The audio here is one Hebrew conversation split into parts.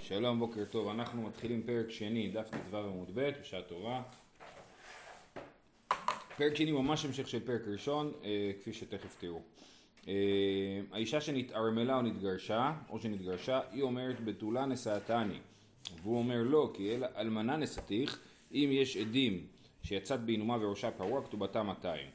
שלום, בוקר טוב, אנחנו מתחילים פרק שני, דף ט"ו עמוד ב', בשעה טובה. פרק שני ממש המשך של פרק ראשון, אה, כפי שתכף תראו. אה, האישה שנתערמלה או נתגרשה, או שנתגרשה, היא אומרת בתולה נשאתני. והוא אומר לא, כי אל אלמנה נשאתיך, אם יש עדים שיצאת בעינומה וראשה פרוע, כתובתה 200.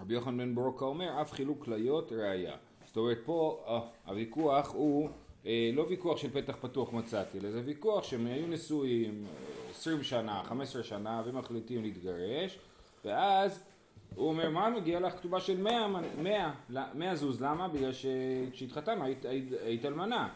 רבי יוחנן בן ברוקה אומר, אף חילוק כליות ראייה. זאת אומרת, פה אה, הוויכוח הוא לא ויכוח של פתח פתוח מצאתי, אלא זה ויכוח שהם היו נשואים 20 אה, שנה, 15 שנה, ומחליטים להתגרש, ואז הוא אומר, מה מגיע לך כתובה של 100, 100, 100 זוז, למה? בגלל שכשהתחתנו היית, היית, היית אלמנה,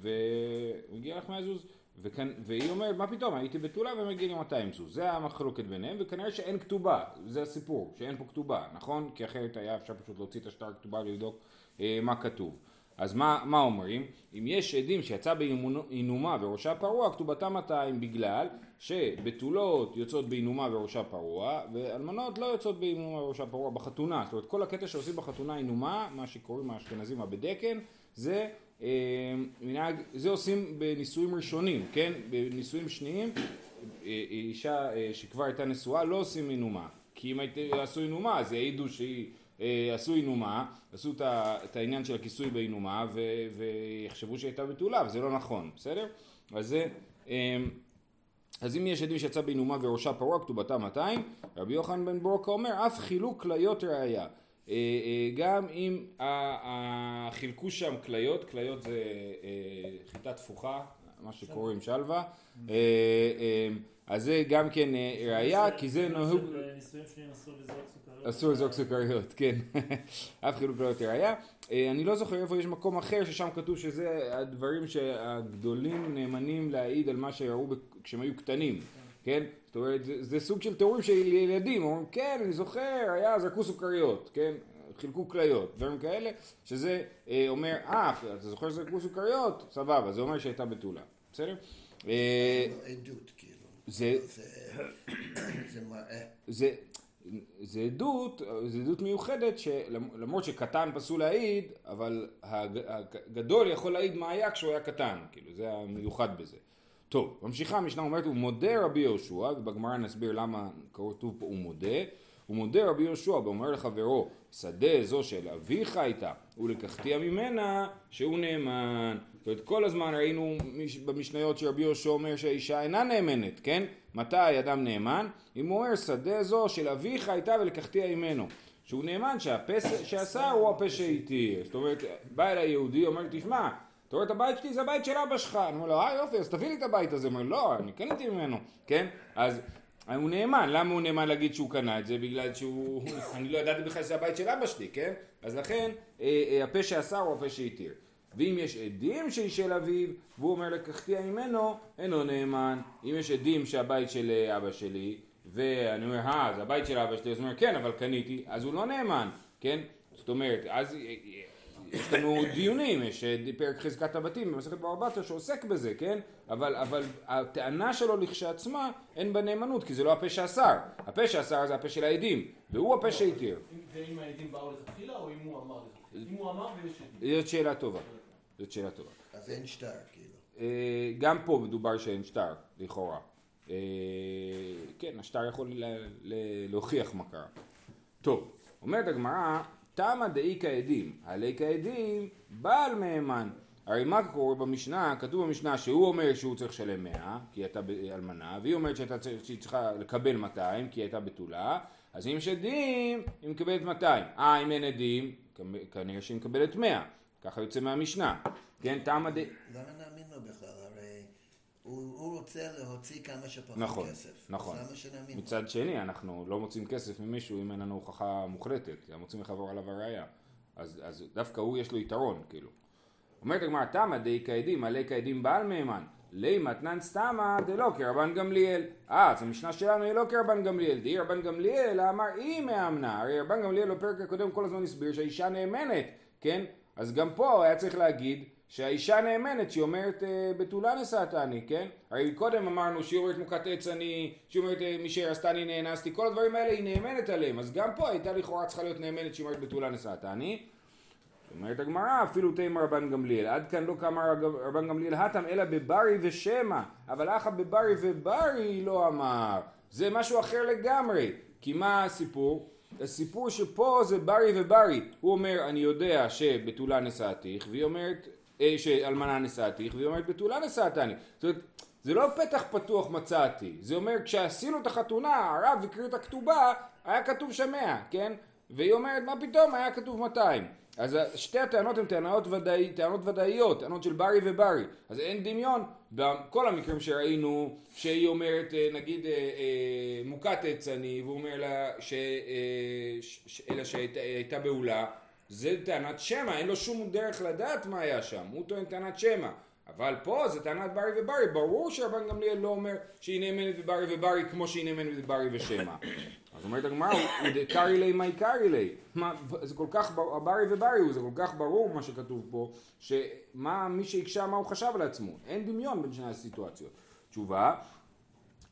ומגיע לך 100 זוז, וכאן, והיא אומרת, מה פתאום, הייתי בתולה ומגיע לי 200 זוז, זה המחלוקת ביניהם, וכנראה שאין כתובה, זה הסיפור, שאין פה כתובה, נכון? כי אחרת היה אפשר פשוט להוציא את השטר הכתובה ולבדוק אה, מה כתוב. אז מה, מה אומרים? אם יש עדים שיצא בעינומה וראשה פרוע, כתובתה 200 בגלל שבתולות יוצאות בעינומה וראשה פרוע, ואלמנות לא יוצאות בעינומה וראשה פרוע בחתונה. זאת אומרת, כל הקטע שעושים בחתונה עינומה, מה שקוראים האשכנזים הבדקן, זה אה, מנהג, זה עושים בנישואים ראשונים, כן? בנישואים שניים, אה, אישה אה, שכבר הייתה נשואה לא עושים עינומה. כי אם יעשו עינומה אז יעידו שהיא עשו עינומה, עשו את העניין של הכיסוי בעינומה ויחשבו שהייתה בתולה וזה לא נכון, בסדר? אז זה אה, אז אם יש עדים שיצא בעינומה וראשה פרוע כתובתה 200 רבי יוחנן בן ברוקה אומר אף חילוק כליות ראייה אה, גם אם חילקו שם כליות, כליות זה חיטה תפוחה, מה שקוראים שלווה אז זה גם כן ראייה כי זה נהוג אסור לזרוק אסור לזרוק סוכריות, כן. אף חילוק לא יותר היה. אה, אני לא זוכר איפה יש מקום אחר ששם כתוב שזה הדברים שהגדולים נאמנים להעיד על מה שראו כשהם היו קטנים, כן? זאת אומרת, זה, זה סוג של תיאורים של ילדים, אומרים, כן, אני זוכר, היה, זרקו סוכריות, כן? חילקו כליות, דברים כאלה, שזה אה, אומר, אה, אתה זוכר שזרקו סוכריות? סבבה, זה אומר שהייתה בתולה, בסדר? אה, עדות, כאילו. זה... זה מראה. זה... זה עדות, זה עדות מיוחדת שלמרות שקטן פסול להעיד, אבל הגדול יכול להעיד מה היה כשהוא היה קטן, כאילו זה המיוחד בזה. טוב, ממשיכה המשנה אומרת הוא מודה רבי יהושע, ובגמרא נסביר למה כתוב פה הוא מודה, הוא מודה רבי יהושע ואומר לחברו שדה זו של אביך הייתה ולקחתיה ממנה שהוא נאמן. זאת אומרת כל הזמן ראינו במשניות שרבי יהושע אומר שהאישה אינה נאמנת, כן? מתי אדם נאמן? אם הוא אומר שדה זו של אביך הייתה ולקחתיה ממנו. שהוא נאמן שהפס שעשה הוא הפה שהתיר. זאת אומרת, בא אליי יהודי, אומר תשמע, אתה רואה את הבית שלי זה הבית של אבא שלך. אני אומר לו, אה יופי, אז תביא לי את הבית הזה. הוא אומר, לא, אני קניתי ממנו, כן? אז הוא נאמן, למה הוא נאמן להגיד שהוא קנה את זה? בגלל שהוא, אני לא ידעתי בכלל שזה הבית של אבא שלי, כן? אז לכן, אה, אה, הפה שעשה הוא הפה שהתיר. ואם יש עדים שהיא של אביו, והוא אומר לקחתיה ממנו, אינו נאמן. אם יש עדים שהבית של אה, אבא שלי, ואני אומר, אה, זה הבית של אבא שלי, אז הוא אומר, כן, אבל קניתי, אז הוא לא נאמן, כן? זאת אומרת, אז יש לנו דיונים, יש אה, פרק חזקת הבתים במסכת בבא בתרא שעוסק בזה, כן? אבל, אבל הטענה שלו לכשעצמה אין בה נאמנות, כי זה לא הפה שאסר. הפה שאסר זה הפה של העדים, והוא הפה שהתיר. ואם העדים באו לכתחילה או אם הוא אמר לכתחילה? אם הוא אמר ויש עדים. זאת שאלה טובה. זאת שאלה טובה. אז אין שטר, כאילו. אה, גם פה מדובר שאין שטר, לכאורה. אה, כן, השטר יכול להוכיח מה קרה. טוב, אומרת הגמרא, תמה דאי כעדים, עלי כעדים, בעל מהימן. הרי מה קורה במשנה, כתוב במשנה שהוא אומר שהוא צריך לשלם 100 כי הייתה אלמנה והיא אומרת שהיא צריכה לקבל 200 כי היא הייתה בתולה אז אם יש עדים היא מקבלת 200 אה אם אין עדים כנראה שהיא מקבלת 100 ככה יוצא מהמשנה. כן תמה ד... למה נאמין לו בכלל הרי הוא, הוא רוצה להוציא כמה שפחות נכון, כסף. נכון. שנאמין מצד שני אנחנו לא מוצאים כסף ממישהו אם אין לנו הוכחה מוחלטת. הם רוצים לחבור עליו הראייה. אז, אז דווקא הוא יש לו יתרון כאילו. אומרת הגמרא תמא די כעדים עלי כעדים בעל מהימן. לי מתנן סתמא דלא כרבן גמליאל. אה אז המשנה שלנו היא לא כרבן גמליאל. די רבן גמליאל אמר היא מאמנה הרי רבן גמליאל בפרק הקודם כל הזמן הסביר שהאישה נאמנת כן אז גם פה היה צריך להגיד שהאישה נאמנת שהיא אומרת אה, בתולה נשאתני, כן? הרי קודם אמרנו שהיא אומרת מוכת עץ אני, שהיא אומרת אה, מי שהרסתני נאנסתי, כל הדברים האלה היא נאמנת עליהם, אז גם פה הייתה לכאורה צריכה להיות נאמנת שהיא אומרת בתולה נשאתני. אומרת הגמרא, אפילו תימא רבן גמליאל, עד כאן לא קמה רבן גמליאל התם אלא בברי ושמא, אבל אחא בברי וברי לא אמר, זה משהו אחר לגמרי, כי מה הסיפור? הסיפור שפה זה ברי וברי, הוא אומר אני יודע שבתולה נשאתיך, והיא אומרת אה, שאלמנה נשאתיך, והיא אומרת בתולה נשאתני, זאת אומרת זה לא פתח פתוח מצאתי, זה אומר כשעשינו את החתונה הרב הקריא את הכתובה היה כתוב 100, כן? והיא אומרת מה פתאום? היה כתוב 200 אז שתי הטענות הן טענות, ודאי, טענות ודאיות, טענות של ברי וברי אז אין דמיון בכל המקרים שראינו שהיא אומרת אה, נגיד אה, אה, מוכת עץ אני והוא אומר לה ש, ש, אלא שהייתה בעולה זה טענת שמע אין לו שום דרך לדעת מה היה שם הוא טוען טענת שמע אבל פה זה טענת ברי וברי, ברור שרבן גמליאל לא אומר שהיא נאמנת בברי וברי כמו שהיא נאמנת בברי ושמע. אז אומרת הגמרא, דקרי לי מה יקרי לי. זה כל כך, הברי וברי הוא, זה כל כך ברור מה שכתוב פה, שמה מי שהקשה מה הוא חשב על עצמו. אין דמיון בין שני הסיטואציות. תשובה,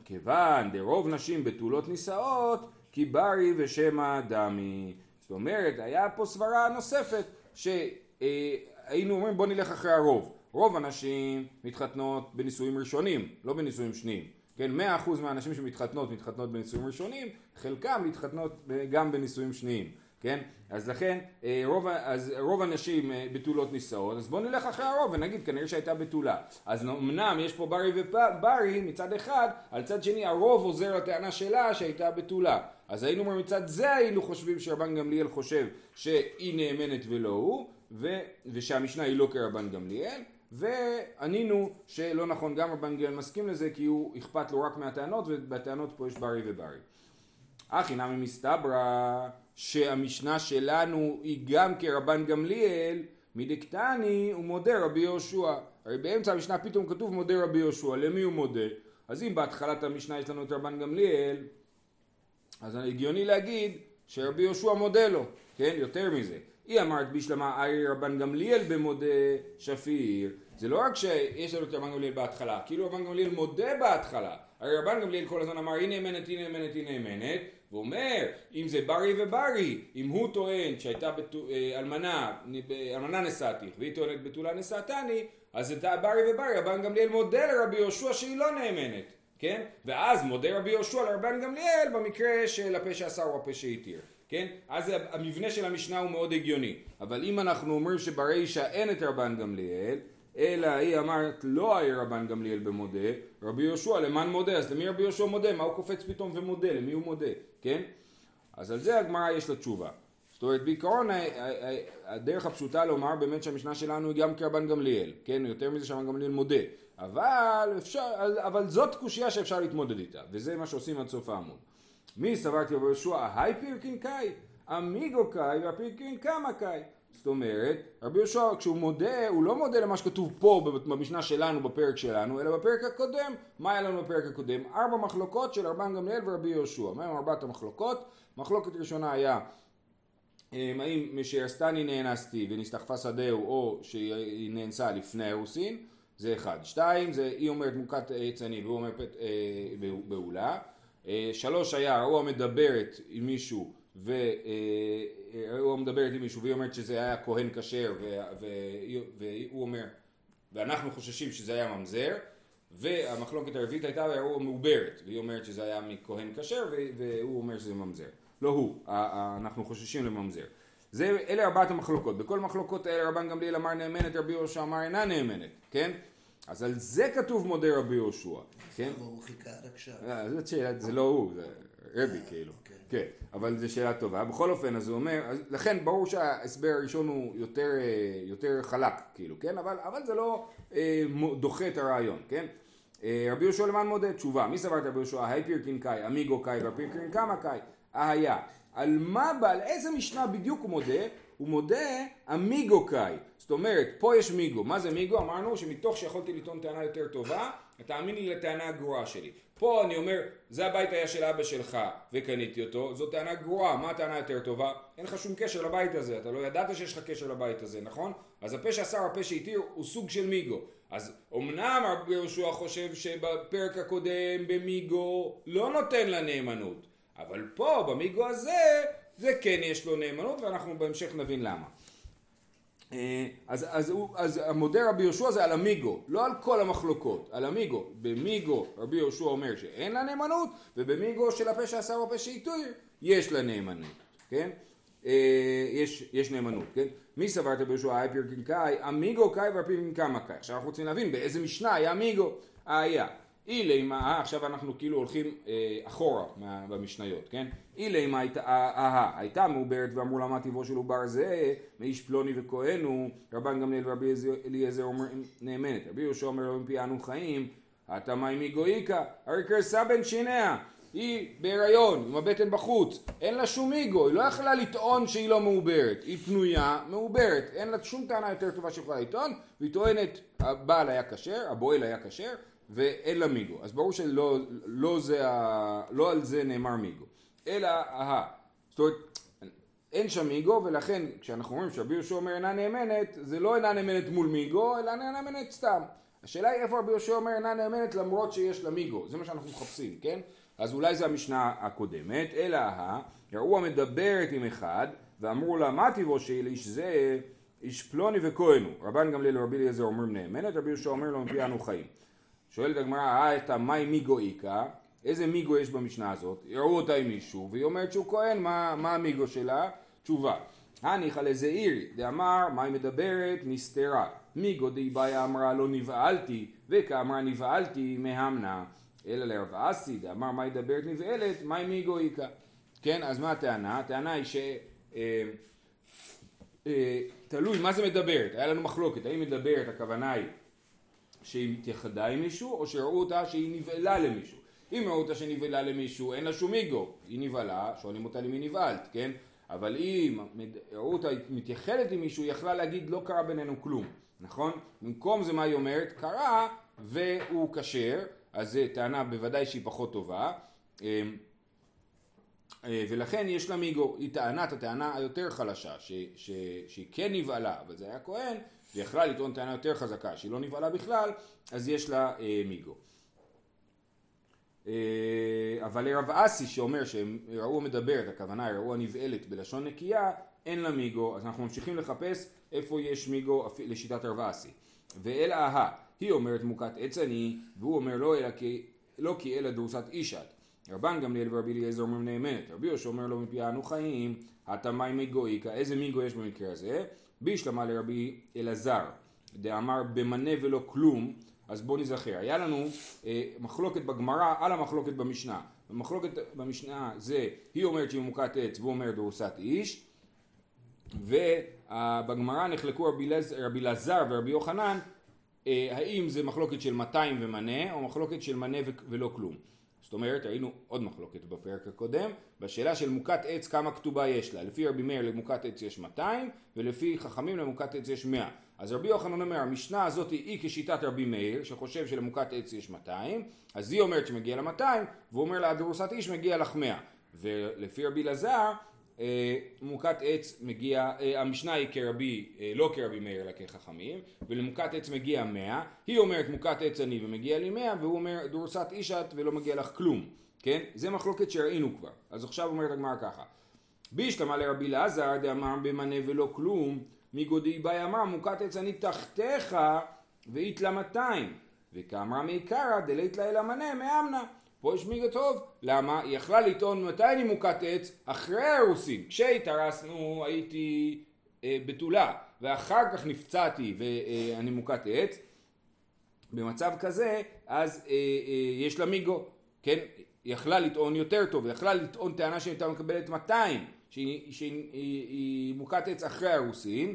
כיוון דרוב נשים בתולות נישאות, כי ברי ושמע דמי. זאת אומרת, היה פה סברה נוספת, שהיינו אומרים בוא נלך אחרי הרוב. רוב הנשים מתחתנות בנישואים ראשונים, לא בנישואים שניים. כן, מאה אחוז מהנשים שמתחתנות מתחתנות בנישואים ראשונים, חלקם מתחתנות גם בנישואים שניים. כן? אז לכן אה, רוב, אז רוב הנשים אה, בתולות נישאות, אז בואו נלך אחרי הרוב ונגיד כנראה שהייתה בתולה. אז אמנם יש פה ברי וברי מצד אחד, על צד שני הרוב עוזר לטענה שלה שהייתה בתולה. אז היינו אומרים מצד זה היינו חושבים שרבן גמליאל חושב שהיא נאמנת ולא הוא, ו, ושהמשנה היא לא כרבן גמליאל, וענינו שלא נכון, גם רבן גמליאל מסכים לזה כי הוא אכפת לו רק מהטענות ובטענות פה יש ברי וברי. אך הנה ממסתברא שהמשנה שלנו היא גם כרבן גמליאל מדקתני הוא מודה רבי יהושע. הרי באמצע המשנה פתאום כתוב מודה רבי יהושע, למי הוא מודה? אז אם בהתחלת המשנה יש לנו את רבן גמליאל, אז הגיוני להגיד שרבי יהושע מודה לו, כן? יותר מזה. היא אמרת בשלמה ארי רבן גמליאל במודה שפיר. זה לא רק שיש לנו את רבן גמליאל בהתחלה, כאילו רבן גמליאל מודה בהתחלה. הרי רבן גמליאל כל הזמן אמר היא נאמנת, היא נאמנת, היא נאמנת, והוא אומר אם זה ברי וברי, אם הוא טוען שהייתה. אה, אלמנה, אלמנה נשאתיך והיא טוענת בתולה נשאתני, אז זה ברי וברי, רבן גמליאל מודה לרבי יהושע שהיא לא נאמנת, כן? ואז מודה רבי יהושע לרבן גמליאל במקרה של הפה שעשה או הפה שהתיר. כן? אז המבנה של המשנה הוא מאוד הגיוני. אבל אם אנחנו אומרים שברישא אין את רבן גמליאל, אלא היא אמרת לא היה רבן גמליאל במודה, רבי יהושע למען מודה, אז למי רבי יהושע מודה? מה הוא קופץ פתאום ומודה? למי הוא מודה? כן? אז על זה הגמרא יש לה תשובה. זאת אומרת בעיקרון הדרך הפשוטה לומר באמת שהמשנה שלנו היא גם כרבן גמליאל, כן? יותר מזה שרבן גמליאל מודה. אבל, אפשר, אבל זאת קושייה שאפשר להתמודד איתה, וזה מה שעושים עד סוף העמוד. מי סברתי רבי יהושע, היי פירקין קאי, אמיגו קאי והפירקין קמא קאי. זאת אומרת, רבי יהושע כשהוא מודה, הוא לא מודה למה שכתוב פה במשנה שלנו, בפרק שלנו, אלא בפרק הקודם. מה היה לנו בפרק הקודם? ארבע מחלוקות של רבן גמליאל ורבי יהושע. מה הם ארבעת המחלוקות? מחלוקת ראשונה היה אמ, האם משעשתני נאנסתי ונסתחפה שדהו או שהיא נאנסה לפני האירוסין, זה אחד. שתיים, זה היא אומרת מוכת עץ אני והוא אומר פת, אה, בעולה. אה, שלוש היה הוא המדברת עם מישהו והוא אה, המדברת עם מישהו והיא אומרת שזה היה כהן כשר והוא אומר ואנחנו חוששים שזה היה ממזר והמחלוקת הרביעית הייתה הוא המעוברת והיא אומרת שזה היה מכהן כשר והוא אומר שזה ממזר. לא הוא, אנחנו חוששים לממזר. זה, אלה ארבעת המחלוקות, בכל מחלוקות האלה רבן גמליאל אמר נאמנת, רבי יהושע אמר אינה נאמנת, כן? אז על זה כתוב מודה רבי יהושע, כן? הוא חיכה עד עכשיו. אה, זאת שאלה, זה לא הוא, זה רבי כאילו. אוקיי. כן, אבל זו שאלה טובה. בכל אופן, אז הוא אומר, לכן ברור שההסבר הראשון הוא יותר, אה, יותר חלק, כאילו, כן? אבל, אבל זה לא אה, דוחה את הרעיון, כן? אה, רבי יהושע למען מודה, תשובה, מי סבר את רבי יהושע? היי פירקין קאי, אמיגו קאי והפירקין קמא קאי, אהיה. על מה, על איזה משנה בדיוק הוא מודה? הוא מודה אמיגו קאי. זאת אומרת, פה יש מיגו. מה זה מיגו? אמרנו שמתוך שיכולתי לטעון טענה יותר טובה, תאמין לי לטענה הגרועה שלי. פה אני אומר, זה הבית היה של אבא שלך וקניתי אותו, זו טענה גרועה, מה הטענה יותר טובה? אין לך שום קשר לבית הזה, אתה לא ידעת שיש לך קשר לבית הזה, נכון? אז הפה שאסר, הפה שהתיר, הוא סוג של מיגו. אז אמנם רבי יהושע חושב שבפרק הקודם במיגו לא נותן לה נאמנות, אבל פה במיגו הזה זה כן יש לו נאמנות ואנחנו בהמשך נבין למה. אה, אז, אז, הוא- אז המודה רבי יהושע זה על המיגו, לא על כל המחלוקות, על המיגו. במיגו רבי יהושע אומר שאין לה נאמנות, ובמיגו של הפה שעשה בפה שהתיר, יש לה נאמנות, כן? אה, יש, יש נאמנות, כן? מי סברת ביהושע היי פירקין קאי, המיגו קאי והפירקין קמא קאי. עכשיו אנחנו רוצים להבין באיזה משנה היה מיגו. אה, היה. אילי מה, אה, עכשיו אנחנו כאילו הולכים אה, אחורה מה, במשניות, כן? אילי מה הייתה, אה, אה, הייתה מעוברת ואמרו לה מה טבעו של עובר זה, מאיש פלוני וכהן הוא, רבן גמליאל ורבי אליעזר- אומר נאמנת, רבי יהושע אומר לו מפי אנו חיים, אתה מים מיגואיקה, הרי קרסה בין שיניה, היא בהיריון, עם הבטן בחוץ, אין לה שום מיגו, היא לא יכלה לטעון שהיא לא מעוברת, היא פנויה, מעוברת, אין לה שום טענה יותר טובה שיכולה לטעון, והיא טוענת, הבעל היה כשר, הבועל היה כשר, ואין לה מיגו. אז ברור שלא לא זה ה, לא על זה נאמר מיגו. אלא אהה. זאת אומרת, אין שם מיגו, ולכן כשאנחנו אומרים שרבי יהושע אומר אינה נאמנת, זה לא אינה נאמנת מול מיגו, אלא אינה נאמנת סתם. השאלה היא איפה רבי יהושע אומר אינה נאמנת למרות שיש לה מיגו, זה מה שאנחנו מחפשים, כן? אז אולי זה המשנה הקודמת, אלא אהה, יראו המדברת עם אחד, ואמרו לה מה טבעו של איש זה, איש פלוני וכהן הוא. רבן גמליאל ורבי אליעזר אומרים נאמנת, רבי יהושע אומר לו מפי אנו חיים. שואלת הגמרא, אה את המאי מיגו איכא, איזה מיגו יש במשנה הזאת? יראו אותה עם מישהו, והיא אומרת שהוא כהן, מה, מה המיגו שלה? תשובה. הניחא לזעירי, דאמר, היא מדברת? נסתרה. מיגו דאיבאיה אמרה לא נבהלתי, וכאמרה נבהלתי מהמנה. אלא לרב אסי, דאמר מה ידברת נבהלת, מאי מיגו איכא. כן, אז מה הטענה? הטענה היא ש... אה, אה, תלוי מה זה מדברת, היה לנו מחלוקת, האם מדברת הכוונה היא שהיא התייחדה עם מישהו, או שראו אותה שהיא נבהלה למישהו. אם ראו אותה שנבהלה למישהו, אין לה שום איגו. היא נבהלה, שואלים אותה למי נבהלת, כן? אבל אם ראו אותה מתייחדת עם מישהו, היא יכלה להגיד לא קרה בינינו כלום, נכון? במקום זה מה היא אומרת? קרה והוא כשר, אז זו טענה בוודאי שהיא פחות טובה. אמ, אה, ולכן יש לה מיגו, היא טענה את הטענה היותר חלשה, ש, ש, שהיא כן נבהלה, אבל זה היה כהן, והיא יכלה לטעון טענה יותר חזקה, שהיא לא נבהלה בכלל, אז יש לה אה, מיגו. אה, אבל לרב אסי שאומר שהם ראו מדברת, הכוונה ראו הנבהלת בלשון נקייה, אין לה מיגו, אז אנחנו ממשיכים לחפש איפה יש מיגו לשיטת רב אסי. ואל אהה, היא אומרת מוכת עץ אני, והוא אומר לא אלא כי, לא כי אלא דרוסת אישת. רבן גמליאל ורבי אליעזר אומרים נאמנת, רבי יהושע אומר לו מפי אנו חיים, התמי מיגו איכא, איזה מיגו יש במקרה הזה? בישלמה לרבי אלעזר, דאמר במנה ולא כלום, אז בואו נזכר, היה לנו אה, מחלוקת בגמרא על המחלוקת במשנה. המחלוקת במשנה זה, היא אומרת שהיא מוכת עץ והוא אומר דרוסת איש, ובגמרא נחלקו רבי אלעזר ורבי יוחנן, אה, האם זה מחלוקת של 200 ומנה, או מחלוקת של מנה ולא כלום. זאת אומרת, ראינו עוד מחלוקת בפרק הקודם, בשאלה של מוכת עץ כמה כתובה יש לה. לפי רבי מאיר למוכת עץ יש 200, ולפי חכמים למוכת עץ יש 100. אז רבי יוחנן אומר, המשנה הזאת היא כשיטת רבי מאיר, שחושב שלמוכת עץ יש 200, אז היא אומרת שמגיע לה 200, והוא אומר לה, דרוסת איש מגיע לך 100. ולפי רבי אלעזר, מוכת עץ מגיע, אה, המשנה היא כרבי, אה, לא כרבי מאיר אלא כחכמים, ולמוכת עץ מגיע 100, היא אומרת מוכת עץ אני ומגיע לי 100, והוא אומר דורסת אישת ולא מגיע לך כלום, כן? זה מחלוקת שראינו כבר. אז עכשיו אומרת הגמרא ככה, בישלמה לרבי אלעזר דאמר במנה ולא כלום, מגודי באי אמר מוכת עץ אני תחתיך ואית לה 200, וכאמרה מעיקרא דלית לה אלא מנה מאמנה. פה יש מיגה טוב, למה? היא יכלה לטעון מתי אני מוכת עץ? אחרי האירוסין. כשהתארסנו הייתי אה, בתולה, ואחר כך נפצעתי ואני מוכת עץ. במצב כזה, אז אה, אה, יש לה מיגו, כן? היא יכלה לטעון יותר טוב, היא יכלה לטעון טענה שהיא הייתה מקבלת 200, שהיא, שהיא היא, היא מוכת עץ אחרי האירוסין,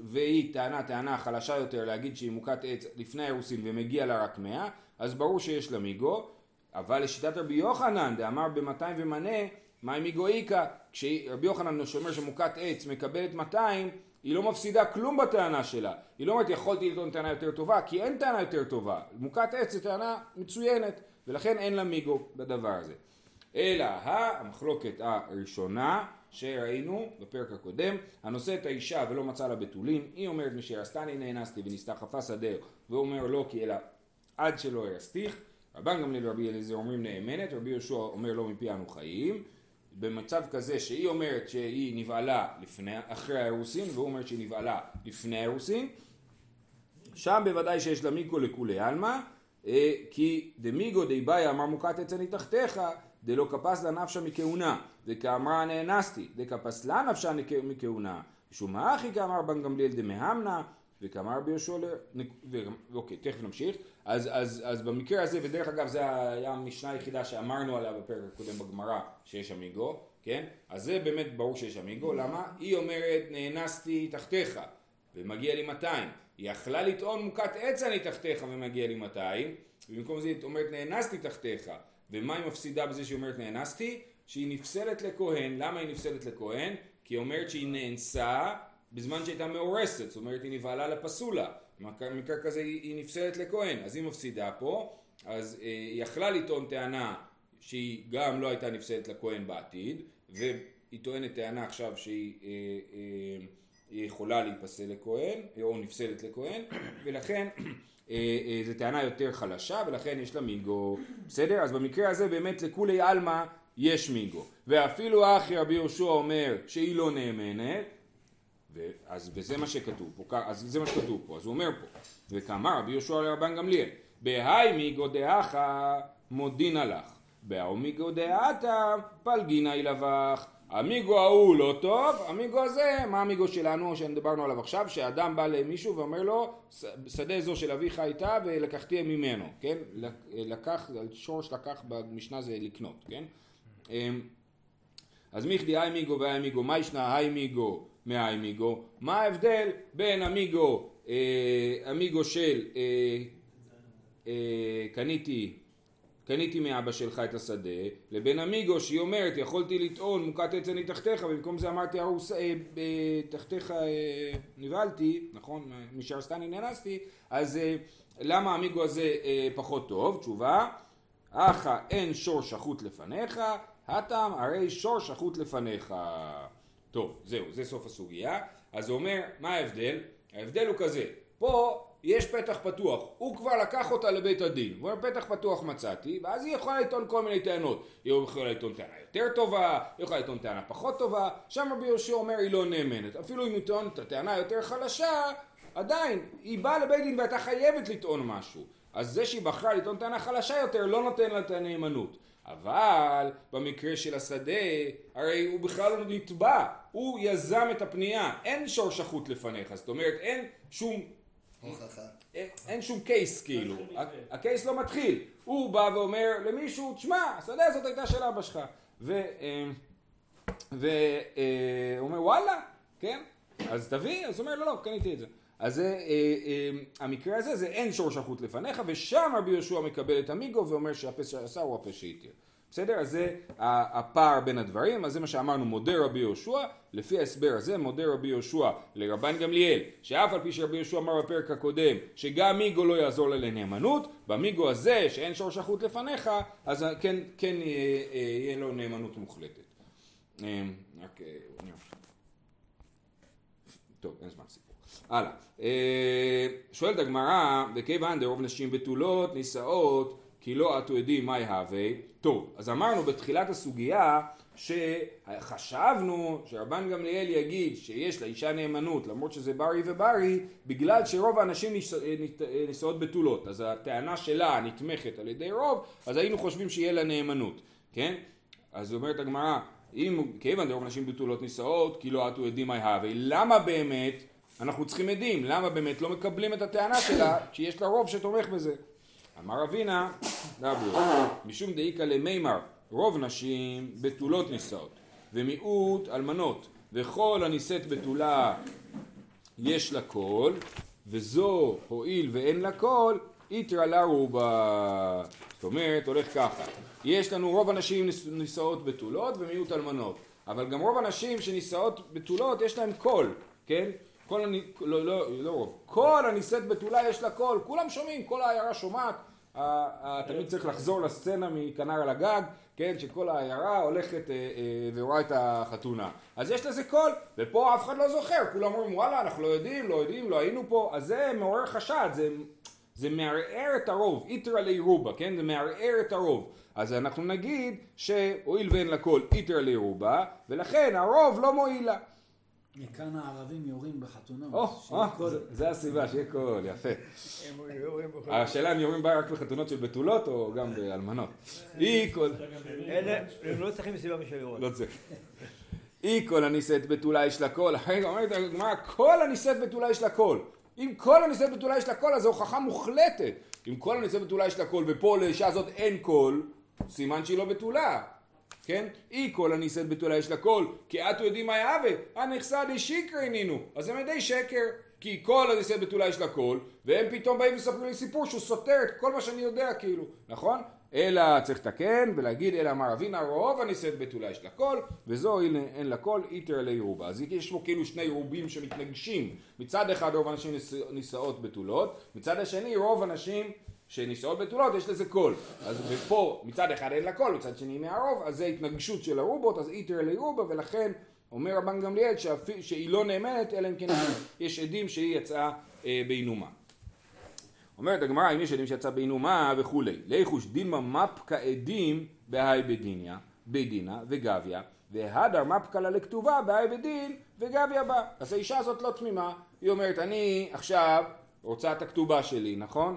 והיא טענה טענה חלשה יותר להגיד שהיא מוכת עץ לפני האירוסין ומגיע לה רק 100, אז ברור שיש לה מיגו, אבל לשיטת רבי יוחנן, דאמר ב-200 ומנה, מאי מיגו איכא, כשרבי יוחנן שאומר שמוכת עץ מקבלת 200, היא לא מפסידה כלום בטענה שלה. היא לא אומרת יכולתי לטעון טענה יותר טובה, כי אין טענה יותר טובה. מוכת עץ זו טענה מצוינת, ולכן אין לה מיגו בדבר הזה. אלא המחלוקת הראשונה שראינו בפרק הקודם, הנושא את האישה ולא מצא לה בתולים, היא אומרת משהרסתני נאנסתי וניסתה חפה שדהו, והוא אומר לא כי אלא עד שלא ירסתיך. רבן גמליאל ורבי אליעזר אומרים נאמנת, רבי יהושע אומר לא מפי אנו חיים, במצב כזה שהיא אומרת שהיא נבהלה לפני, אחרי האירוסין והוא אומר שהיא נבהלה לפני האירוסין שם בוודאי שיש לה מיקו לכולי עלמא אה, כי דמיגו די באי אמר מוקת עצני תחתיך דלא כפס לה נפשה מכהונה וכאמרה נאנסתי דכפס לה נפשה מכהונה. משום האחי כאמר בן גמליאל דמהמנה וכאמר ביהושע אוקיי תכף נמשיך. אז, אז, אז במקרה הזה ודרך אגב זה היה המשנה היחידה שאמרנו עליה בפרק הקודם בגמרא שיש אמיגו כן? אז זה באמת ברור שיש אמיגו למה? היא אומרת נאנסתי תחתיך ומגיע לי 200 היא יכלה לטעון מוכת עץ אני תחתיך ומגיע לי 200 ובמקום זה היא אומרת נאנסתי תחתיך. ומה היא מפסידה בזה שהיא אומרת נאנסתי? שהיא נפסלת לכהן, למה היא נפסלת לכהן? כי היא אומרת שהיא נאנסה בזמן שהייתה מאורסת, זאת אומרת היא נבהלה לפסולה, במקרה כזה היא, היא נפסלת לכהן, אז היא מפסידה פה, אז אה, היא יכלה לטעון טענה שהיא גם לא הייתה נפסלת לכהן בעתיד, והיא טוענת טענה עכשיו שהיא אה, אה, היא יכולה להיפסל לכהן, או נפסלת לכהן, ולכן אה, אה, זו טענה יותר חלשה, ולכן יש לה מיגו, בסדר? אז במקרה הזה באמת לכולי עלמא יש מיגו, ואפילו אחי רבי יהושע אומר שהיא לא נאמנת, אז וזה מה שכתוב פה, אז זה מה שכתוב פה, אז הוא אומר פה, וכאמר רבי יהושע לרבן גמליאל, בהאי מיגו דאחה מודין לך, בהאו מיגו דאתה פלגינא ילבך, המיגו ההוא לא טוב, המיגו הזה, מה המיגו שלנו שדיברנו עליו עכשיו, שאדם בא למישהו ואומר לו, שדה זו של אביך הייתה ולקחתי ממנו, כן? לקח, שורש לקח במשנה זה לקנות, כן? אמ, אז מיכדי היי מיגו והי מיגו, מה ישנה היי מיגו מהי מיגו? מה ההבדל בין המיגו, אה, המיגו של אה, אה, קניתי קניתי מאבא שלך את השדה, לבין אמיגו שהיא אומרת יכולתי לטעון מוכת עץ אני תחתיך ובמקום זה אמרתי ארוס, אה, אה, תחתיך אה, נבהלתי, נכון, משרסטני נאנסתי, אז אה, למה אמיגו הזה אה, פחות טוב? תשובה, אחא אין שור שחוט לפניך, הטעם הרי שור שחוט לפניך. טוב, זהו, זה סוף הסוגיה. אז הוא אומר, מה ההבדל? ההבדל הוא כזה, פה יש פתח פתוח, הוא כבר לקח אותה לבית הדין, הוא אומר פתח פתוח מצאתי, ואז היא יכולה לטעון כל מיני טענות, היא יכולה לטעון טענה יותר טובה, היא יכולה לטעון טענה פחות טובה, שם רבי יהושע אומר היא לא נאמנת, אפילו אם היא טוענת את הטענה יותר חלשה, עדיין, היא באה לבית דין והייתה חייבת לטעון משהו, אז זה שהיא בחרה לטעון טענה חלשה יותר לא נותן לה את הנאמנות. אבל במקרה של השדה, הרי הוא בכלל לא נתבע, הוא יזם את הפנייה, אין שור שחוט לפניך, זאת אומרת אין שום הוכחה. אין שום קייס כאילו, הקייס לא מתחיל, הוא בא ואומר למישהו, תשמע, השדה הזאת הייתה של אבא שלך, והוא אה, אומר וואלה, כן, אז תביא, אז הוא אומר לא לא, קניתי את זה. אז זה, אה, אה, המקרה הזה זה אין שור שחוט לפניך, ושם רבי יהושע מקבל את המיגו ואומר שהפה שעשה הוא הפה שהתיר. בסדר? אז זה הפער בין הדברים, אז זה מה שאמרנו מודה רבי יהושע, לפי ההסבר הזה מודה רבי יהושע לרבן גמליאל, שאף על פי שרבי יהושע אמר בפרק הקודם שגם מיגו לא יעזור לה לנאמנות, במיגו הזה שאין שור שחוט לפניך, אז כן, כן יהיה לו נאמנות מוחלטת. אמ, רק, אה, טוב, אין זמן סיפור. הלאה. אה, שואלת הגמרא, וכיוון דרוב נשים בתולות, נישאות, כי לא עטו עדים מאי הווה. טוב, אז אמרנו בתחילת הסוגיה שחשבנו שרבן גמליאל יגיד שיש לאישה נאמנות למרות שזה ברי וברי בגלל שרוב האנשים נישאות בתולות אז הטענה שלה נתמכת על ידי רוב אז היינו חושבים שיהיה לה נאמנות כן? אז אומרת הגמרא אם כיוון דרוב אנשים בתולות נישאות כי לא עטו עדים מאי הווה למה באמת אנחנו צריכים עדים למה באמת לא מקבלים את הטענה שלה שיש לה רוב שתומך בזה אמר רבינא, דברו, משום דאיכא למימר, רוב נשים בתולות נישאות, ומיעוט אלמנות, וכל הנישאת בתולה יש לה קול, וזו הואיל ואין לה קול, איתרא לה רובה. זאת אומרת, הולך ככה, יש לנו רוב הנשים נישאות בתולות ומיעוט אלמנות, אבל גם רוב הנשים שנישאות בתולות יש להן קול, כן? כל אני, לא, לא, לא רוב, כל הנישאת בתולה יש לה קול, כולם שומעים, כל העיירה שומעת, תמיד צריך לחזור לסצנה מכנר על הגג, כן, שכל העיירה הולכת אה, אה, ורואה את החתונה. אז יש לזה קול, ופה אף אחד לא זוכר, כולם אומרים וואלה אנחנו לא יודעים, לא יודעים, לא היינו פה, אז זה מעורר חשד, זה, זה מערער את הרוב, איתרא לירובה, כן? זה מערער את הרוב. אז אנחנו נגיד שהואיל ואין לה קול איתרא לירובה, ולכן הרוב לא מועיל לה. מכאן הערבים יורים בחתונות. או, כל- זה- זה הסיבה, שיהיה קול, יפה. השאלה אם יורים רק בחתונות של בתולות או גם באלמנות. אי כל... אלה, הם לא צריכים סיבה בשביל לירות. לא צריך. אי כל הנישאת בתולה יש לה קול. רגע, אומרת הגמרא, כל הנישאת בתולה יש לה קול. אם כל הנישאת בתולה יש לה קול, אז זו הוכחה מוחלטת. אם כל הנישאת בתולה יש לה קול, ופה לאישה הזאת אין קול, סימן שהיא לא בתולה. כן? אי כל הנישאת בתולה יש לה קול, כי אתו עדים מאי הוי, הנך סהדי שקרי נינהו. אז זה עדי שקר. כי כל הנישאת בתולה יש לה קול, והם פתאום באים ומספרים לי סיפור שהוא סותר את כל מה שאני יודע כאילו, נכון? אלא צריך לתקן ולהגיד אלא אמר רבינא רוב הנישאת בתולה יש לה קול וזו אין לה קול איתר אלי רובה אז יש פה כאילו שני רובים שמתנגשים מצד אחד רוב הנשים ניש- נישאות בתולות מצד השני רוב הנשים שנישאות בתולות יש לזה קול. אז ופה מצד אחד אין לה קול מצד שני מהרוב אז זה התנגשות של הרובות אז איתר אלי רובה ולכן אומר רבן גמליאל שאפי- שהיא לא נאמנת אלא אם כן יש עדים שהיא יצאה אה, בעינומה. אומרת הגמרא אם יש עדים שיצא בעינומה וכולי. ליחוש דילמה מפקא עדים בהאי בדיניה בדינה וגביה והדר מפקא לה לכתובה בהאי בדין וגביה בה. אז האישה הזאת לא תמימה. היא אומרת אני עכשיו רוצה את הכתובה שלי נכון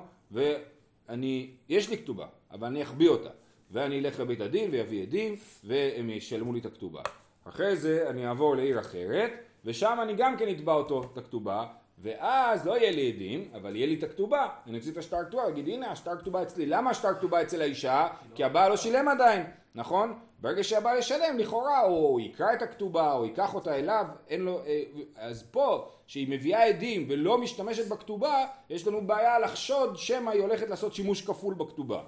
ואני יש לי כתובה אבל אני אחביא אותה ואני אלך לבית הדין ויביא עדים והם ישלמו לי את הכתובה אחרי זה אני אעבור לעיר אחרת ושם אני גם כן אתבע אותו את הכתובה ואז לא יהיה לי עדים, אבל יהיה לי את הכתובה. אני אוציא את השטר כתובה, אגיד הנה השטר כתובה אצלי. למה השטר כתובה אצל האישה? כי הבעל לא שילם עדיין, נכון? ברגע שהבעל ישלם, לכאורה הוא יקרא את הכתובה, או ייקח אותה אליו, אין לו... אה, אז פה, שהיא מביאה עדים ולא משתמשת בכתובה, יש לנו בעיה לחשוד שמא היא הולכת לעשות שימוש כפול בכתובה.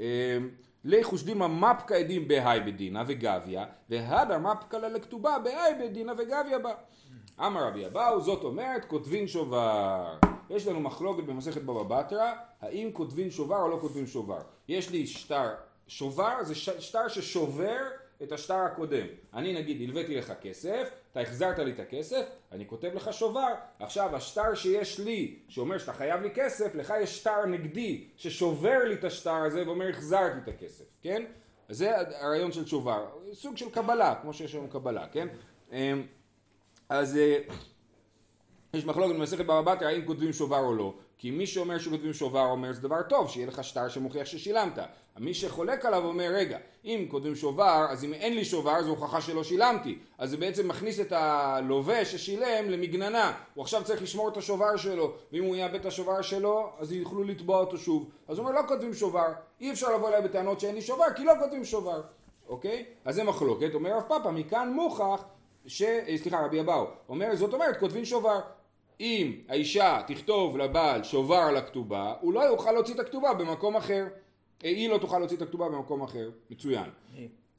אה, ליחוש דימה מפקא עדים בהאי בדינה וגביה, והדר מפקא לה לכתובה בהאי בדינה וגביה בה. אמר רבי אבאו, זאת אומרת כותבין שובר. יש לנו מחלוקת במסכת בבא בתרא, האם כותבין שובר או לא כותבין שובר. יש לי שטר, שובר זה ש- שטר ששובר את השטר הקודם. אני נגיד הלוויתי לך כסף, אתה החזרת לי את הכסף, אני כותב לך שובר. עכשיו השטר שיש לי, שאומר שאתה חייב לי כסף, לך יש שטר נגדי ששובר לי את השטר הזה ואומר החזרתי את הכסף, כן? זה הרעיון של שובר, סוג של קבלה, כמו שיש לנו קבלה, כן? אמ, אז אה, יש מחלוקת במסכת בבא בתרא האם כותבים שובר או לא כי מי שאומר שכותבים שובר אומר זה דבר טוב שיהיה לך שטר שמוכיח ששילמת. מי שחולק עליו אומר רגע אם כותבים שובר אז אם אין לי שובר זו הוכחה שלא שילמתי. אז זה בעצם מכניס את הלווה ששילם למגננה. הוא עכשיו צריך לשמור את השובר שלו ואם הוא יאבד את השובר שלו אז יוכלו לתבוע אותו שוב. אז הוא אומר לא כותבים שובר אי אפשר לבוא אליי בטענות שאין לי שובר כי לא כותבים שובר. אוקיי? אז זה מחלוקת. אומר רב פאפא מכאן מוכח ש... אה, סליחה, רבי אבאו, אומר, זאת אומרת, כותבים שובר. אם האישה תכתוב לבעל שובר לכתובה, הוא לא יוכל להוציא את הכתובה במקום אחר. היא לא תוכל להוציא את הכתובה במקום אחר. מצוין.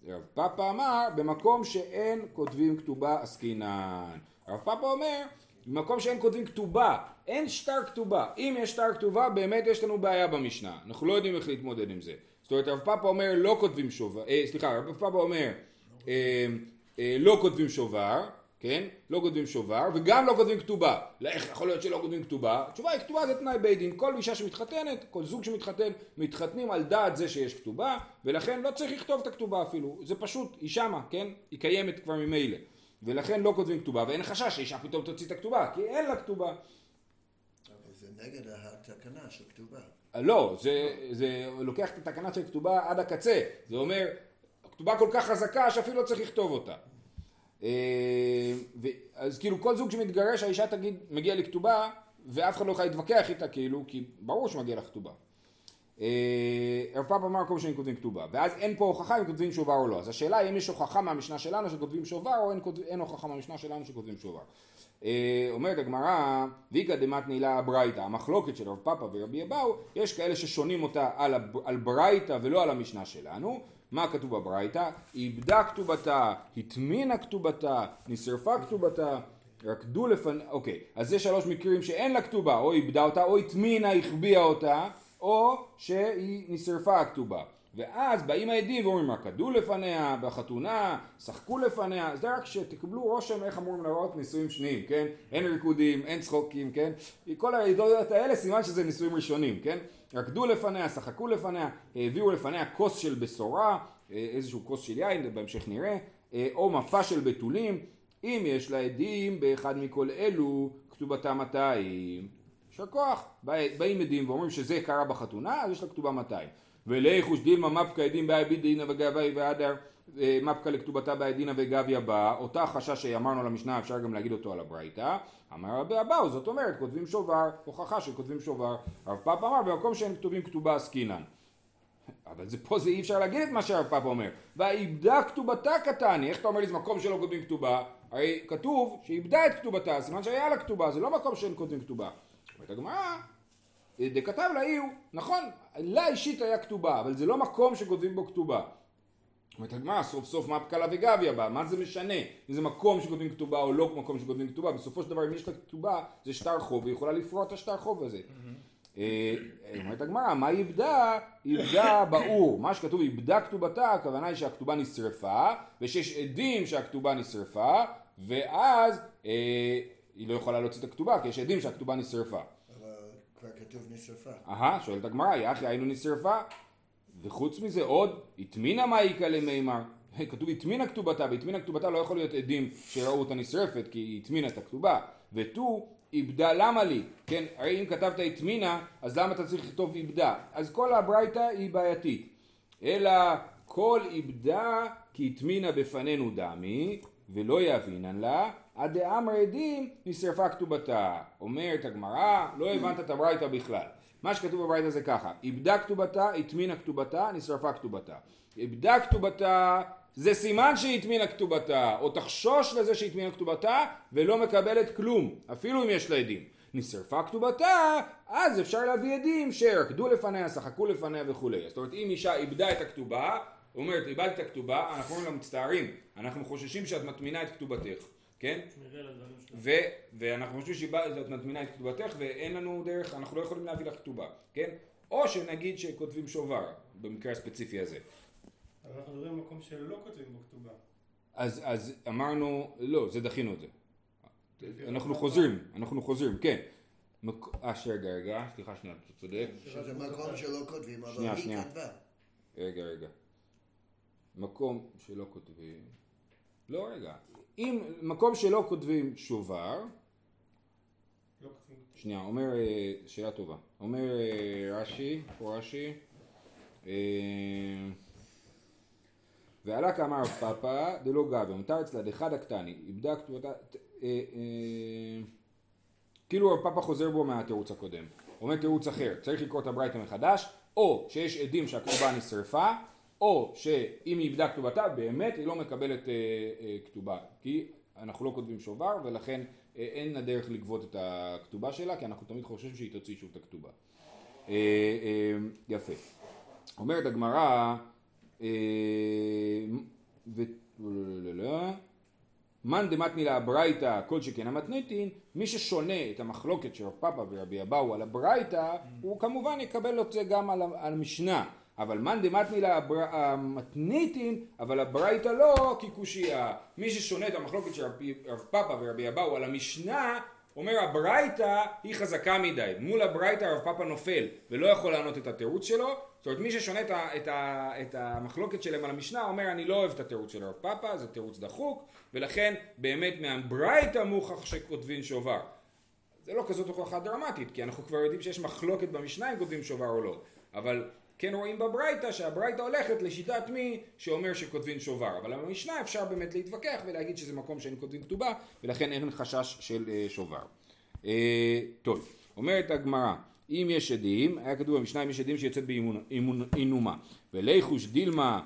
רב פאפא אמר, במקום שאין כותבים כתובה עסקינן. רב פאפא אומר, במקום שאין כותבים כתובה, אין שטר כתובה. אם יש שטר כתובה, באמת יש לנו בעיה במשנה. אנחנו לא יודעים איך להתמודד עם זה. זאת אומרת, רב פאפא אומר, לא כותבים שובר, אה, סליחה, רב פאפא אומר, אה, אה, לא כותבים שובר, כן? לא כותבים שובר, וגם לא כותבים כתובה. לא, איך יכול להיות שלא כותבים כתובה? התשובה היא כתובה זה תנאי בית דין. כל אישה שמתחתנת, כל זוג שמתחתן, מתחתנים על דעת זה שיש כתובה, ולכן לא צריך לכתוב את הכתובה אפילו. זה פשוט, היא שמה, כן? היא קיימת כבר ממילא. ולכן לא כותבים כתובה, ואין חשש שאישה פתאום תוציא את הכתובה, כי אין לה כתובה. אבל זה נגד התקנה של כתובה. לא, זה, זה לוקח את התקנה של כתובה עד הקצה. זה אומר, הכתובה כל כך חזקה שאפילו לא צריך לכתוב אותה. אה, אז כאילו כל זוג שמתגרש האישה תגיד מגיע לי כתובה ואף אחד לא יכול להתווכח איתה כאילו כי ברור שמגיע לך כתובה. אה, רב פאפ אמר כל שהם כותבים כתובה ואז אין פה הוכחה אם כותבים שובר או לא אז השאלה היא אם יש הוכחה מהמשנה שלנו שכותבים שובר או אין, אין הוכחה מהמשנה שלנו שכותבים שובר. אה, אומרת הגמרא ואיכא דמתנילה הברייתא המחלוקת של רב פאפא ורבי אבאו יש כאלה ששונים אותה על, על ברייתא ולא על המשנה שלנו מה כתוב בברייתא? איבדה כתובתה, הטמינה כתובתה, נשרפה כתובתה, רקדו לפנ... אוקיי, אז זה שלוש מקרים שאין לה כתובה, או איבדה אותה, או הטמינה, החביאה אותה, או שהיא נשרפה הכתובה. ואז באים העדים ואומרים רקדו לפניה, בחתונה, שחקו לפניה, זה רק שתקבלו רושם איך אמורים להראות נישואים שניים, כן? אין ריקודים, אין צחוקים, כן? כל העדויות האלה סימן שזה נישואים ראשונים, כן? רקדו לפניה, שחקו לפניה, העבירו לפניה כוס של בשורה, אה, איזשהו כוס של יין, בהמשך נראה, אה, או מפה של בתולים, אם יש לה עדים באחד מכל אלו, כתובתה 200. יישר כוח. באים עדים ואומרים שזה קרה בחתונה, אז יש לה כתובה 200. וליחוש דילמה מפקא עדים באי בידינא וגבי והדר מפקא לכתובתה באי דינא וגביה בא, אותה חשש שאמרנו למשנה אפשר גם להגיד אותו על הברייתא, אמר רבי אבאו, זאת אומרת כותבים שובר, הוכחה שכותבים שובר, הרב פאפ אמר במקום שאין כתובים כתובה עסקינן. אבל זה, פה זה אי אפשר להגיד את מה שהרב פאפ אומר. ואיבדה כתובתה קטני, איך אתה אומר לי זה מקום שלא כותבים כתובה? הרי כתוב שאיבדה את כתובתה, סימן שהיה לה כתובה, זה לא מקום שאין כותבים כתובה. אומרת הגמרא, דכתב לה אי הוא, נכון, לה אישית היה כתובה, אבל זה לא מקום שכותבים בו כתובה. אומרת הגמרא, סוף סוף מה פקלה וגביה בה, מה זה משנה אם זה מקום שכותבים כתובה או לא מקום שכותבים כתובה, בסופו של דבר אם יש לה כתובה זה שטר חוב והיא יכולה לפרוע את השטר חוב הזה. אה, אומרת הגמרא, מה איבדה? איבדה באור, מה שכתוב איבדה כתובתה, הכוונה היא שהכתובה נשרפה, ושיש עדים שהכתובה נשרפה, ואז אה, היא לא יכולה להוציא את הכתובה, כי יש עדים שהכתובה נשרפה. אבל כבר כתוב נשרפה. אהה, שואלת הגמרא, יחי היינו נשרפה. וחוץ מזה עוד, הטמינה מה איכא למימר. כתוב הטמינה כתובתה, והטמינה כתובתה לא יכול להיות עדים שראו אותה נשרפת, כי היא הטמינה את הכתובה. ותו, איבדה למה לי? כן, הרי אם כתבת הטמינה, אז למה אתה צריך לכתוב איבדה? אז כל הברייתא היא בעייתית. אלא כל איבדה כי הטמינה בפנינו דמי, ולא יבינן לה, עד דאמר עדים נשרפה כתובתה. אומרת הגמרא, לא הבנת את הברייתא בכלל. מה שכתוב בברייתא זה ככה, איבדה כתובתה, הטמינה כתובתה, נשרפה כתובתה. איבדה כתובתה, זה סימן שהיא הטמינה כתובתה, או תחשוש לזה שהיא הטמינה כתובתה, ולא מקבלת כלום, אפילו אם יש לה עדים. נשרפה כתובתה, אז אפשר להביא עדים שרקדו לפניה, שחקו לפניה וכולי. זאת אומרת, אם אישה איבדה את הכתובה, אומרת, איבדת את הכתובה, אנחנו אומרים לה מצטערים, אנחנו חוששים שאת מטמינה את כתובתך, כן? ו, ואנחנו חושבים שאת מטמינה את כתובתך ואין לנו דרך, אנחנו לא יכולים להביא לך כתובה, כן? או שנגיד שכותבים שובר, במקרה הספציפי הזה. אבל אנחנו מדברים על מקום שלא כותבים בו כתובה. אז, אז אמרנו, לא, זה דחינו את זה. אנחנו חוזרים, אנחנו חוזרים, כן. מק- אה, רגע, רגע, סליחה שנייה, אתה צודק. שזה מקום שלא כותבים, אבל היא. כתבה. רגע, רגע. מקום שלא כותבים... לא, רגע. אם מקום שלא כותבים שובר, לא. שנייה, אומר, אה, שאלה טובה. אומר אה, רש"י, פה רש"י, אה, ועלה כאמר פאפא דלא גבי, מותר אצלה דחד הקטני, איבדה כתובתה, כאילו רב פאפא חוזר בו מהתירוץ הקודם. אומר תירוץ אחר, צריך לקרוא את הברייתא מחדש, או שיש עדים שהכתובה נשרפה, או שאם היא איבדה כתובתה, באמת היא לא מקבלת אה, אה, כתובה. כי אנחנו לא כותבים שובר, ולכן אה, אין לה דרך לגבות את הכתובה שלה, כי אנחנו תמיד חושבים שהיא תוציא שוב את הכתובה. אה, אה, יפה. אומרת הגמרא, אה. לא, לא, לא. מאן דמתני לה הברייתא כל שכן המתניתין, מי ששונה את המחלוקת של רב פאפא ורבי אבאו על הברייתא, הוא כמובן יקבל את זה גם על המשנה. אבל מאן דמתני לה המתניתין, אבל הברייתא לא כקושייה. מי ששונה את המחלוקת של רב פאפא ורבי אבאו על המשנה, אומר הברייתא היא חזקה מדי. מול הברייתא רב פאפא נופל ולא יכול לענות את התירוץ שלו. זאת אומרת מי ששונה את, ה, את, ה, את המחלוקת שלהם על המשנה אומר אני לא אוהב את התירוץ של הרב פאפא, זה תירוץ דחוק ולכן באמת מהברייתא מוכח שכותבים שובר. זה לא כזאת הוכחה דרמטית כי אנחנו כבר יודעים שיש מחלוקת במשנה אם כותבים שובר או לא. אבל כן רואים בברייתא שהברייתא הולכת לשיטת מי שאומר שכותבים שובר. אבל במשנה אפשר באמת להתווכח ולהגיד שזה מקום שאין כותבים כתובה ולכן אין חשש של אה, שובר. אה, טוב, אומרת הגמרא, אם יש עדים, היה כתוב במשנה אם יש עדים שיוצאת באינומה, וליחוש דילמה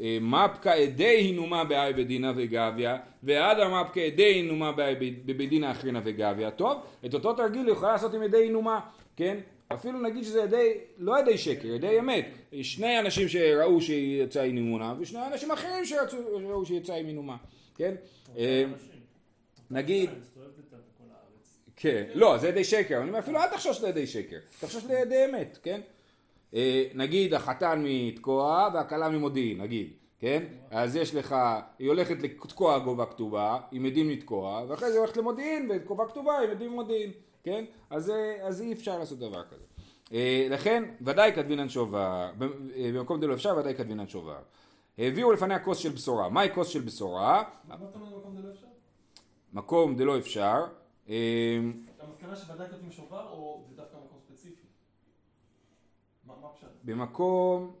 אה, מפקא עדי הינומה באי בדינה וגביה, ועדה מפקא עדי הינומה באי בבדינה אחרינה וגביה. טוב, את אותו תרגיל יכולה לעשות עם עדי הינומה, כן? אפילו נגיד שזה עדי, לא עדי שקר, עדי אמת. שני אנשים שראו שהיא יצאה עם אינומה, ושני אנשים אחרים שראו שהיא יצאה עם אינומה, כן? אה, נגיד, כן, לא, זה עדי שקר, אני אומר אפילו אל תחשוש לידי שקר, תחשוש לידי אמת, כן? אה, נגיד החתן מתקוע והכלה ממודיעין, נגיד, כן? אז יש לך, היא הולכת לתקוע גובה כתובה, עם עדים לתקוע, ואחרי זה היא הולכת למודיעין, וגובה כתובה עם עדים מודיעין, כן? אז, אה, אז אי אפשר לעשות דבר כזה. אה, לכן, ודאי כתבינן שובר, אה, במקום דלא אפשר, ודאי כתבינן שובר. הביאו לפניה כוס של בשורה. מהי כוס של בשורה? מה אתה אומר במקום זה לא אפשר? מקום דלא אפשר. אה, המסקנה שוודאי כותבים שובר, או זה דווקא מקום ספציפי? מה מה הפשט? במקום,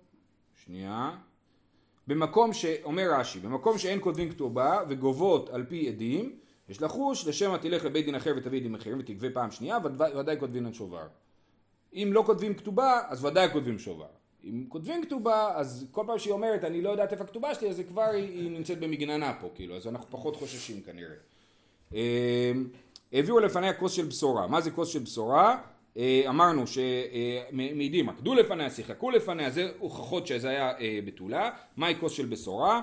שנייה, במקום שאומר רש"י, במקום שאין כותבים כתובה וגובות על פי עדים, יש לחוש לשמא תלך לבית דין אחר ותביא עדים אחרים ותגבה פעם שנייה, ודאי, כותבים על שובר. אם לא כותבים כתובה, אז ודאי כותבים שובר. אם כותבים כתובה, אז כל פעם שהיא אומרת, אני לא יודעת איפה הכתובה שלי, אז כבר היא, היא נמצאת במגננה פה, כאילו, אז אנחנו פחות חוששים כנראה. אה, הביאו לפניה כוס של בשורה. מה זה כוס של בשורה? אה, אמרנו שמעידים, עקדו לפניה, שיחקו לפניה, זה הוכחות שזה היה אה, בתולה. מהי כוס של בשורה?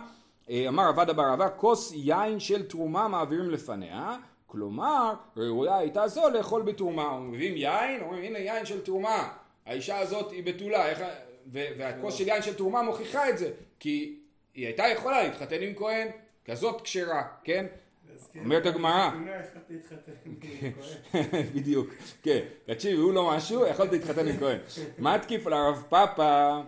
אה, אמר עבד אבר אבא, כוס יין של תרומה מעבירים לפניה, כלומר, ראויה הייתה זו לאכול בתרומה. מביאים יין, אומרים הנה יין של תרומה, האישה הזאת היא בתולה, איך... ה- ו- והכוס של יין של תרומה מוכיחה את זה, כי היא הייתה יכולה להתחתן עם כהן, כזאת כשרה, כן? אומרת הגמרא, בדיוק, כן, תקשיב, הוא לא משהו, יכולת להתחתן עם כהן. מה תקיף לרב פאפה,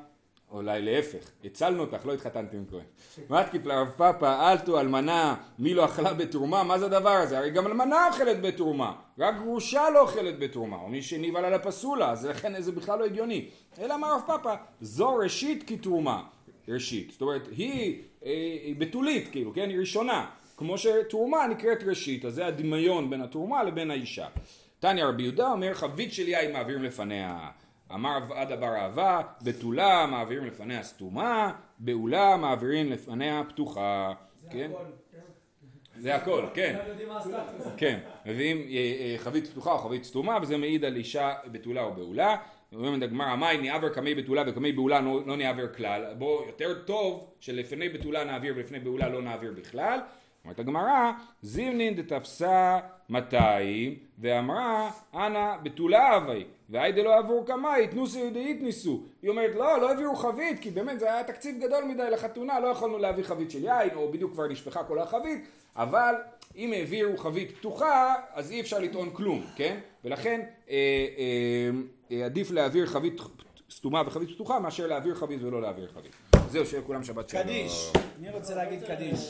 אולי להפך, הצלנו אותך, לא התחתנת עם כהן. מה תקיף לרב פאפה, אלתו אלמנה, מי לא אכלה בתרומה, מה זה הדבר הזה? הרי גם אלמנה אוכלת בתרומה, רק גרושה לא אוכלת בתרומה, או מי שניבל על הפסולה, אז לכן זה בכלל לא הגיוני. אלא אמר רב פאפה, זו ראשית כתרומה, ראשית, זאת אומרת, היא, אה, היא בתולית, כאילו, כן, היא ראשונה. כמו שתרומה נקראת ראשית, אז זה הדמיון בין התרומה לבין האישה. תניא רבי יהודה אומר חבית של יין מעבירים לפניה. אמר עד אבר אהבה, בתולה מעבירים לפניה סתומה, בעולה מעבירים לפניה פתוחה. כן? זה הכל, כן. יודעים מה הסטטוס. כן, מביאים אה, אה, חבית פתוחה או חבית סתומה וזה מעיד על אישה בתולה או בעולה. אומרים את הגמרא, מאי נעבר קמי בתולה וקמי בעולה לא, לא נעבר כלל. בוא, יותר טוב שלפני בתולה נעביר ולפני בעולה לא נעביר בכלל. אומרת הגמרא, זימנין דתפסה 200 ואמרה אנא בתולה אבי והי דלא עבור קמאי תנוסו ידעית ניסו היא אומרת לא לא הביאו חבית כי באמת זה היה תקציב גדול מדי לחתונה לא יכולנו להביא חבית של יין או בדיוק כבר נשפכה כל החבית אבל אם העבירו חבית פתוחה אז אי אפשר לטעון כלום כן ולכן אה, אה, אה, עדיף להעביר חבית סתומה וחבית פתוחה מאשר להעביר חבית ולא להעביר חבית זהו שיהיה לכולם שבת שלום קדיש. אני רוצה להגיד קדיש.